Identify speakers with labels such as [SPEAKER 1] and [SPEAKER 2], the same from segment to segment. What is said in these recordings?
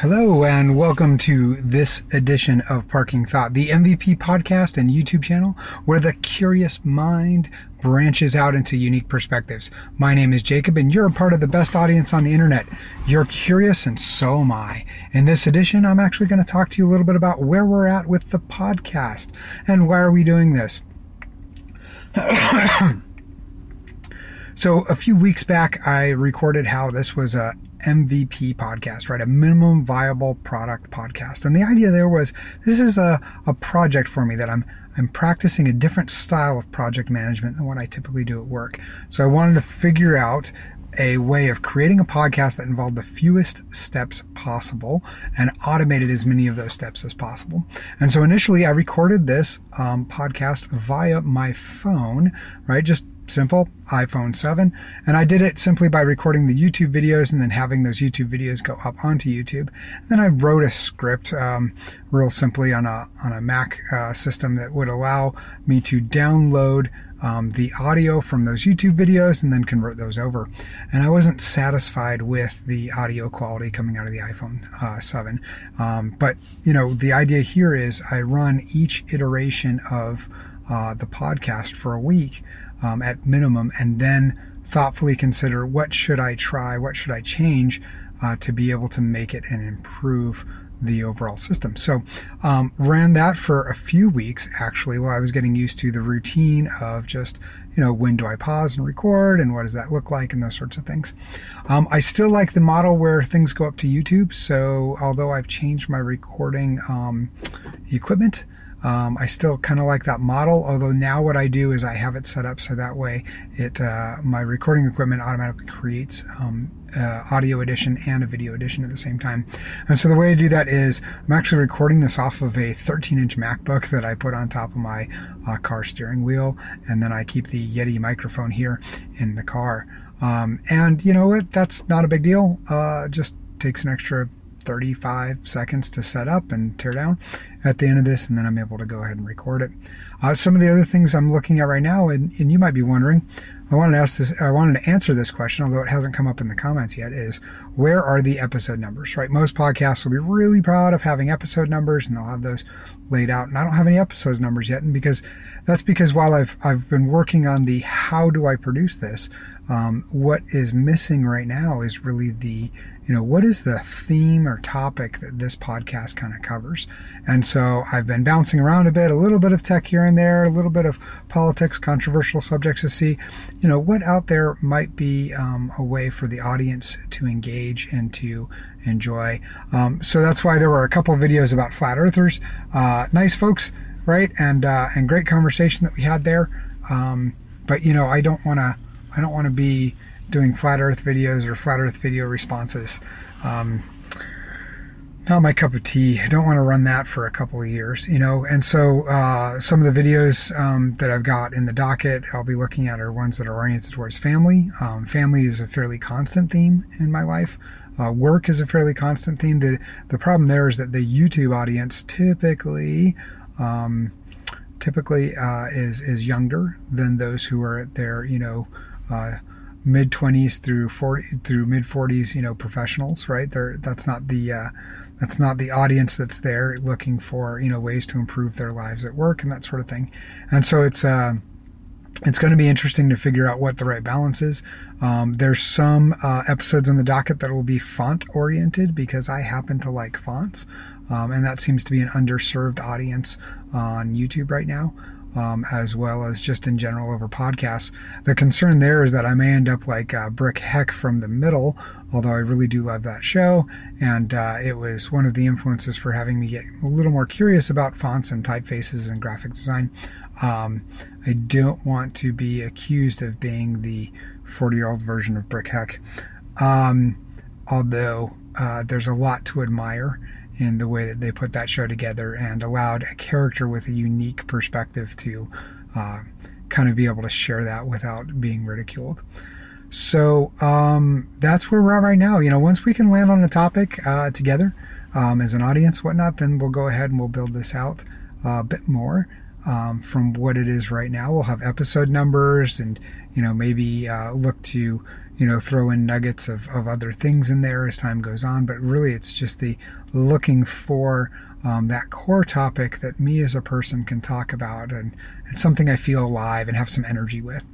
[SPEAKER 1] Hello, and welcome to this edition of Parking Thought, the MVP podcast and YouTube channel where the curious mind branches out into unique perspectives. My name is Jacob, and you're a part of the best audience on the internet. You're curious, and so am I. In this edition, I'm actually going to talk to you a little bit about where we're at with the podcast and why are we doing this. so, a few weeks back, I recorded how this was a MVP podcast, right? A minimum viable product podcast. And the idea there was this is a, a project for me that I'm I'm practicing a different style of project management than what I typically do at work. So I wanted to figure out a way of creating a podcast that involved the fewest steps possible and automated as many of those steps as possible. And so initially I recorded this um, podcast via my phone, right? Just simple iPhone 7. And I did it simply by recording the YouTube videos and then having those YouTube videos go up onto YouTube. And then I wrote a script um, real simply on a, on a Mac uh, system that would allow me to download um, the audio from those YouTube videos and then convert those over. And I wasn't satisfied with the audio quality coming out of the iPhone uh, 7. Um, but, you know, the idea here is I run each iteration of uh, the podcast for a week um, at minimum, and then thoughtfully consider what should I try, what should I change uh, to be able to make it and improve the overall system. So um, ran that for a few weeks actually while I was getting used to the routine of just you know when do I pause and record and what does that look like and those sorts of things. Um, I still like the model where things go up to YouTube. So although I've changed my recording um, equipment, um, I still kind of like that model, although now what I do is I have it set up so that way it uh, my recording equipment automatically creates um, uh, audio edition and a video edition at the same time. And so the way I do that is I'm actually recording this off of a 13 inch MacBook that I put on top of my uh, car steering wheel, and then I keep the Yeti microphone here in the car. Um, and you know what? That's not a big deal. Uh, just takes an extra 35 seconds to set up and tear down at the end of this, and then I'm able to go ahead and record it. Uh, some of the other things I'm looking at right now, and, and you might be wondering, I wanted to ask this, I wanted to answer this question, although it hasn't come up in the comments yet, is where are the episode numbers, right? Most podcasts will be really proud of having episode numbers and they'll have those laid out. And I don't have any episodes numbers yet. And because that's because while I've, I've been working on the how do I produce this, um, what is missing right now is really the you know, what is the theme or topic that this podcast kind of covers? And so I've been bouncing around a bit, a little bit of tech here and there, a little bit of politics, controversial subjects to see, you know, what out there might be um, a way for the audience to engage and to enjoy. Um, so that's why there were a couple videos about flat earthers. Uh, nice folks, right? And, uh, and great conversation that we had there. Um, but, you know, I don't want to, I don't want to be, doing flat Earth videos or flat Earth video responses. Um, not my cup of tea. I don't want to run that for a couple of years, you know. And so uh, some of the videos um, that I've got in the docket, I'll be looking at are ones that are oriented towards family. Um, family is a fairly constant theme in my life. Uh, work is a fairly constant theme. The the problem there is that the YouTube audience typically um, typically uh, is is younger than those who are at their you know uh, mid 20s through 40 through mid 40s you know professionals right? That's not the uh, that's not the audience that's there looking for you know ways to improve their lives at work and that sort of thing. And so it's uh, it's going to be interesting to figure out what the right balance is. Um, there's some uh, episodes in the docket that will be font oriented because I happen to like fonts, um, and that seems to be an underserved audience on YouTube right now um, as well as just in general over podcasts. The concern there is that I may end up like uh, Brick Heck from the middle, although I really do love that show. And uh, it was one of the influences for having me get a little more curious about fonts and typefaces and graphic design. Um, I don't want to be accused of being the 40 year old version of Brick Heck. Um, although uh, there's a lot to admire in the way that they put that show together and allowed a character with a unique perspective to uh, kind of be able to share that without being ridiculed. So um, that's where we're at right now. You know, once we can land on a topic uh, together um, as an audience, whatnot, then we'll go ahead and we'll build this out a bit more um, from what it is right now. We'll have episode numbers and you know maybe uh, look to you know, throw in nuggets of, of other things in there as time goes on. But really, it's just the looking for um, that core topic that me as a person can talk about and, and something I feel alive and have some energy with.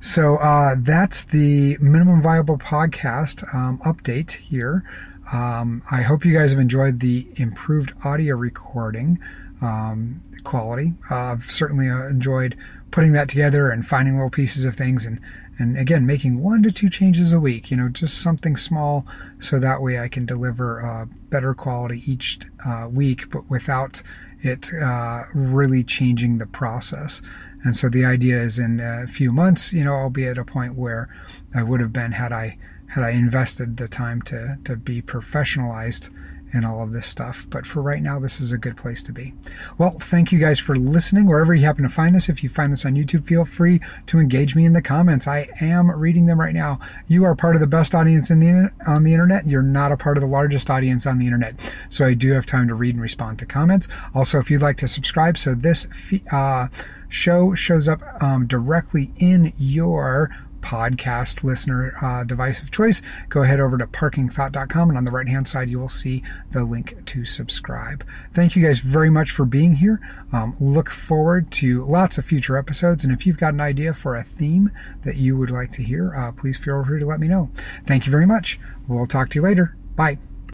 [SPEAKER 1] So uh, that's the minimum viable podcast um, update here. Um, I hope you guys have enjoyed the improved audio recording um, quality. Uh, I've certainly uh, enjoyed putting that together and finding little pieces of things and and again making one to two changes a week you know just something small so that way i can deliver uh, better quality each uh, week but without it uh, really changing the process. And so the idea is in a few months you know i'll be at a point where i would have been had i had i invested the time to to be professionalized and all of this stuff. But for right now, this is a good place to be. Well, thank you guys for listening. Wherever you happen to find this, if you find this on YouTube, feel free to engage me in the comments. I am reading them right now. You are part of the best audience in the on the internet. You're not a part of the largest audience on the internet. So I do have time to read and respond to comments. Also, if you'd like to subscribe, so this uh, show shows up um, directly in your podcast listener uh, device of choice, go ahead over to parkingthought.com and on the right hand side you will see the link to subscribe. Thank you guys very much for being here. Um, look forward to lots of future episodes, and if you've got an idea for a theme that you would like to hear, uh, please feel free to let me know. Thank you very much. We'll talk to you later. Bye.